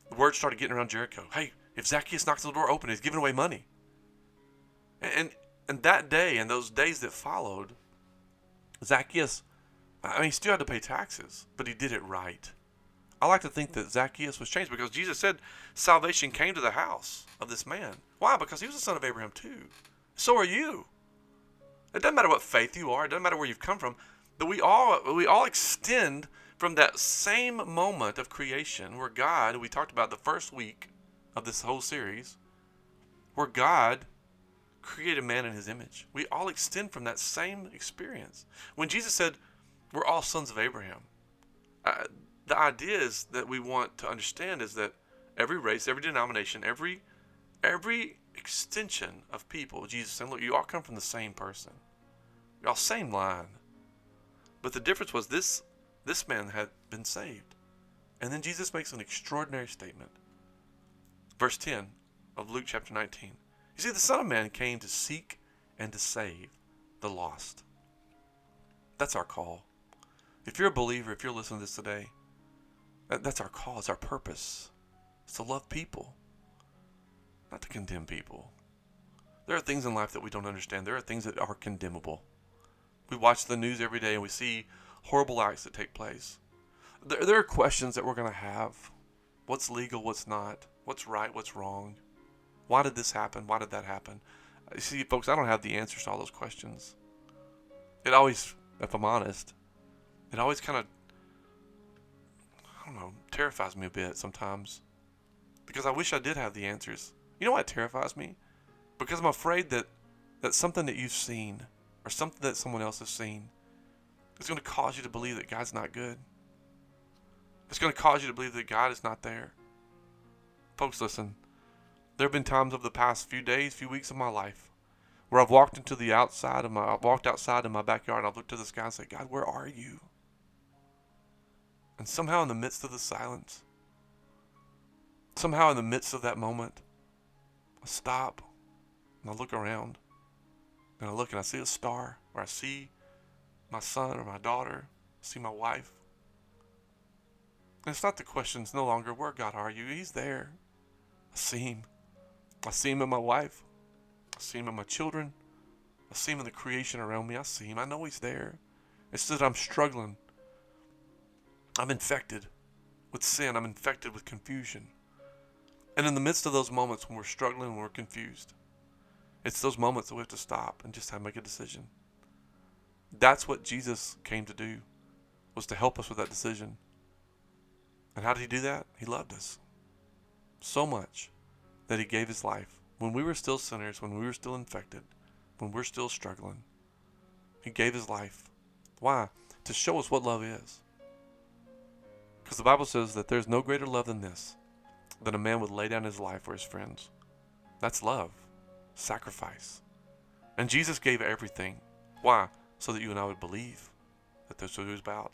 The word started getting around Jericho. Hey, if Zacchaeus knocks on the door open, he's giving away money. And and that day and those days that followed, Zacchaeus, I mean, he still had to pay taxes, but he did it right. I like to think that Zacchaeus was changed because Jesus said salvation came to the house of this man. Why? Because he was the son of Abraham too. So are you. It doesn't matter what faith you are. It doesn't matter where you've come from that we all we all extend from that same moment of creation where God, we talked about the first week of this whole series, where God created man in his image. We all extend from that same experience. When Jesus said, We're all sons of Abraham, uh, the idea is that we want to understand is that every race, every denomination, every every extension of people, Jesus said, Look, you all come from the same person. you all same line. But the difference was this this man had been saved. And then Jesus makes an extraordinary statement. Verse 10 of Luke chapter 19. You see, the Son of Man came to seek and to save the lost. That's our call. If you're a believer, if you're listening to this today, that's our call, it's our purpose. It's to love people, not to condemn people. There are things in life that we don't understand. There are things that are condemnable. We watch the news every day and we see horrible acts that take place. There, there are questions that we're going to have. What's legal? What's not? What's right? What's wrong? Why did this happen? Why did that happen? You see, folks, I don't have the answers to all those questions. It always, if I'm honest, it always kind of, I don't know, terrifies me a bit sometimes. Because I wish I did have the answers. You know what terrifies me? Because I'm afraid that that something that you've seen or something that someone else has seen is going to cause you to believe that God's not good. It's going to cause you to believe that God is not there. Folks, listen. There have been times over the past few days, few weeks of my life where I've walked into the outside of my I've walked outside in my backyard and I've looked to the sky and said, God, where are you? And somehow in the midst of the silence, somehow in the midst of that moment, I stop and I look around and I look and I see a star or I see my son or my daughter, see my wife. And it's not the question, it's no longer, where God are you? He's there. I see him. I see him in my wife. I see him in my children. I see him in the creation around me. I see him. I know he's there. It's that I'm struggling. I'm infected with sin. I'm infected with confusion. And in the midst of those moments when we're struggling and we're confused, it's those moments that we have to stop and just have to make a decision. That's what Jesus came to do, was to help us with that decision. And how did he do that? He loved us so much that he gave his life when we were still sinners, when we were still infected, when we're still struggling. He gave his life. Why? To show us what love is. Because the Bible says that there's no greater love than this, that a man would lay down his life for his friends. That's love, sacrifice. And Jesus gave everything. Why? So that you and I would believe that that's what he was about.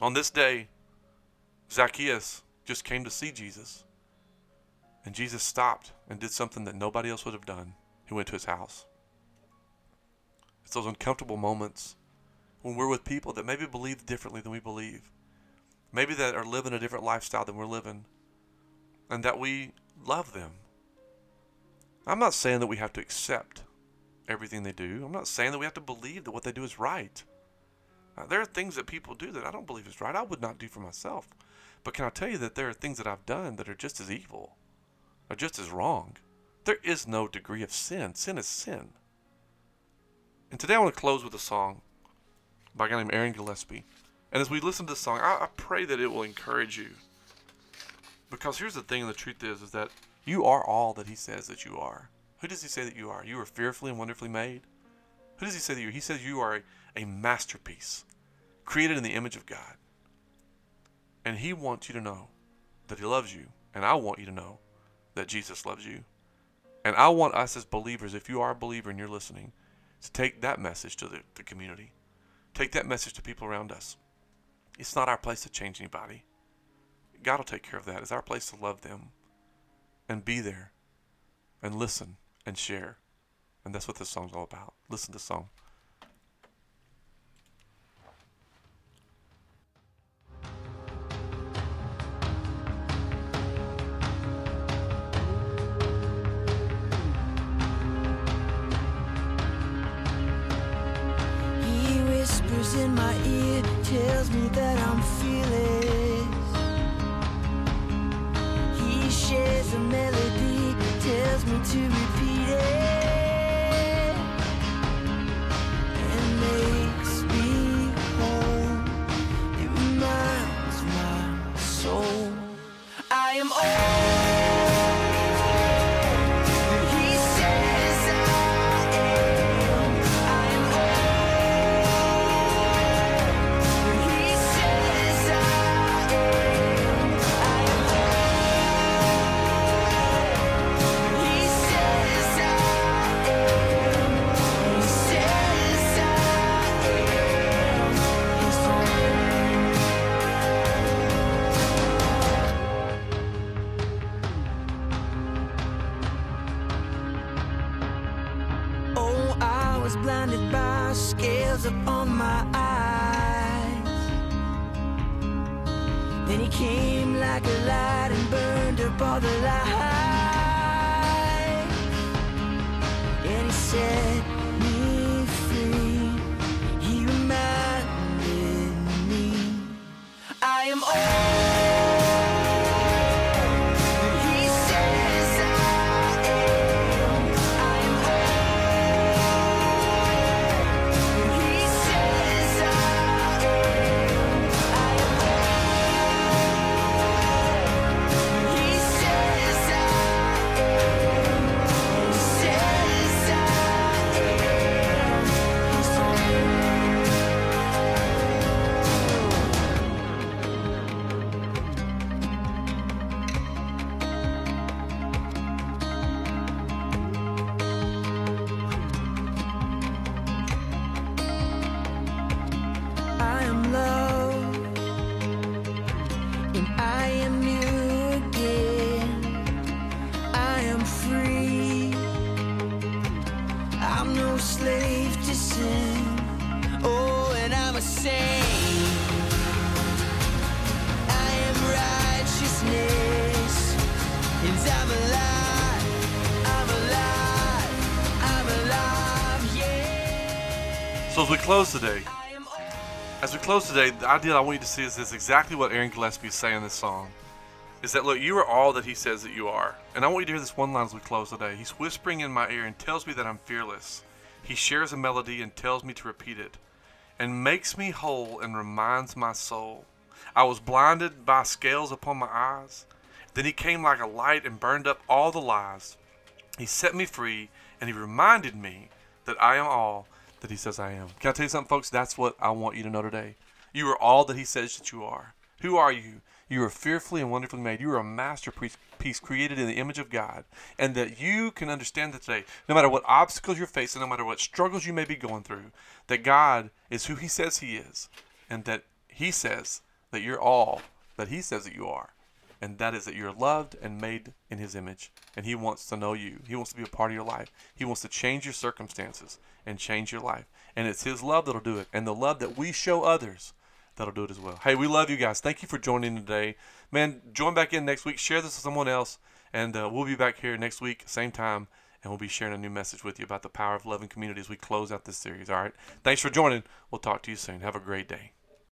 On this day, Zacchaeus just came to see Jesus. And Jesus stopped and did something that nobody else would have done. He went to his house. It's those uncomfortable moments when we're with people that maybe believe differently than we believe. Maybe that are living a different lifestyle than we're living. And that we love them. I'm not saying that we have to accept everything they do. I'm not saying that we have to believe that what they do is right. Uh, there are things that people do that I don't believe is right. I would not do for myself. But can I tell you that there are things that I've done that are just as evil, are just as wrong? There is no degree of sin. Sin is sin. And today I want to close with a song by a guy named Aaron Gillespie. And as we listen to the song, I, I pray that it will encourage you. Because here's the thing, and the truth is, is that you are all that he says that you are. Who does he say that you are? You are fearfully and wonderfully made. Who does he say that you are? He says you are a, a masterpiece, created in the image of God. And he wants you to know that he loves you. And I want you to know that Jesus loves you. And I want us as believers, if you are a believer and you're listening, to take that message to the, the community. Take that message to people around us. It's not our place to change anybody. God will take care of that. It's our place to love them and be there and listen and share. And that's what this song's all about. Listen to the song. He whispers in my ear, tells me that I'm fearless. A melody, tells me to repeat it. Close today, as we close today, the idea I want you to see is this exactly what Aaron Gillespie is saying in this song. Is that look, you are all that he says that you are. And I want you to hear this one line as we close today. He's whispering in my ear and tells me that I'm fearless. He shares a melody and tells me to repeat it. And makes me whole and reminds my soul. I was blinded by scales upon my eyes. Then he came like a light and burned up all the lies. He set me free and he reminded me that I am all that he says I am. Can I tell you something, folks? That's what I want you to know today. You are all that he says that you are. Who are you? You are fearfully and wonderfully made. You are a masterpiece piece created in the image of God. And that you can understand that today, no matter what obstacles you're facing, no matter what struggles you may be going through, that God is who he says he is. And that he says that you're all that he says that you are and that is that you're loved and made in his image and he wants to know you. He wants to be a part of your life. He wants to change your circumstances and change your life. And it's his love that'll do it. And the love that we show others that'll do it as well. Hey we love you guys. Thank you for joining today. Man join back in next week. Share this with someone else. And uh, we'll be back here next week same time. And we'll be sharing a new message with you about the power of community as we close out this series. All right? Thanks for joining. We'll talk to you soon. Have a great day